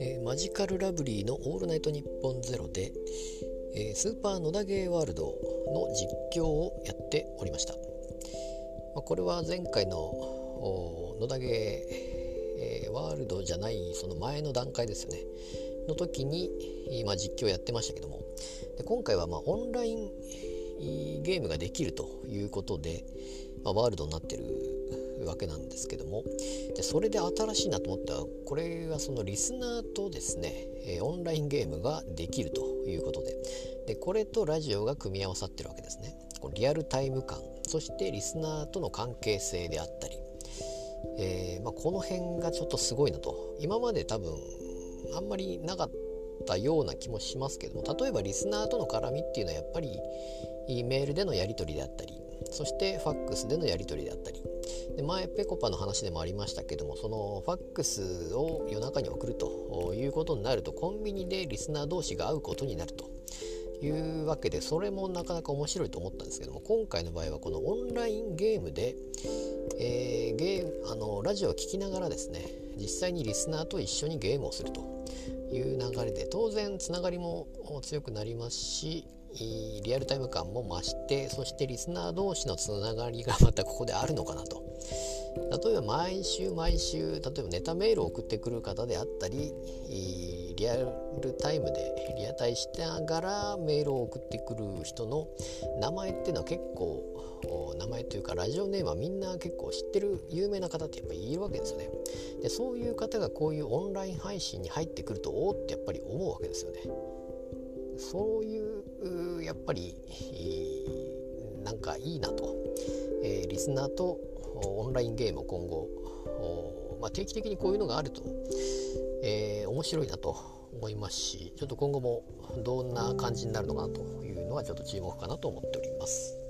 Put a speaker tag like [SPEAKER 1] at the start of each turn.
[SPEAKER 1] えーマジカルラブリーの「オールナイトニッポンゼロで、えースーパー野田ゲーワールドの実況をやっておりました、まあ、これは前回の野田ゲー、えーワールドじゃないその前の段階ですよね。の時に、まあ、実況やってましたけども。で今回はまあオンラインゲームができるということで、まあ、ワールドになってるわけなんですけども。でそれで新しいなと思ったらこれはそのリスナーとですね、えオンラインゲームができるということで。でこれとラジオが組み合わさってるわけですね。このリアルタイム感。そしてリスナーとの関係性であったり、えーまあ、この辺がちょっとすごいなと。今まで多分あんまりなかったような気もしますけども。例えばリスナーとの絡みっていうのはやっぱりメールでのやり取りであったり。そしてファックスでのやり取りであったり。で前ペコパの話でもありましたけどもそのファックスを夜中に送るということになるとコンビニでリスナー同士が会うことになると。いうわけでそれもなかなか面白いと思ったんですけども今回の場合はこのオンラインゲームで、えーゲームあのラジオを聴きながらですね実際にリスナーと一緒にゲームをすると。いう流れで当然つながりも強くなりますしリアルタイム感も増してそしてリスナー同士のつながりがまたここであるのかなと。例えば毎週毎週例えばネタメールを送ってくる方であったりリアルタイムでリアタイしながらメールを送ってくる人の名前っていうのは結構名前というかラジオネームはみんな結構知ってる有名な方ってやっぱりいるわけですよね。でそういう方がこういうオンライン配信に入ってくるとおおってやっぱり思うわけですよね。そういうやっぱりなんかいいなと、えーリスナーとオンラインゲームを今後、まあ、定期的にこういうのがあると、えー面白いなと思いますしちょっと今後もどんな感じになるのかなというのはちょっと注目かなと思っております。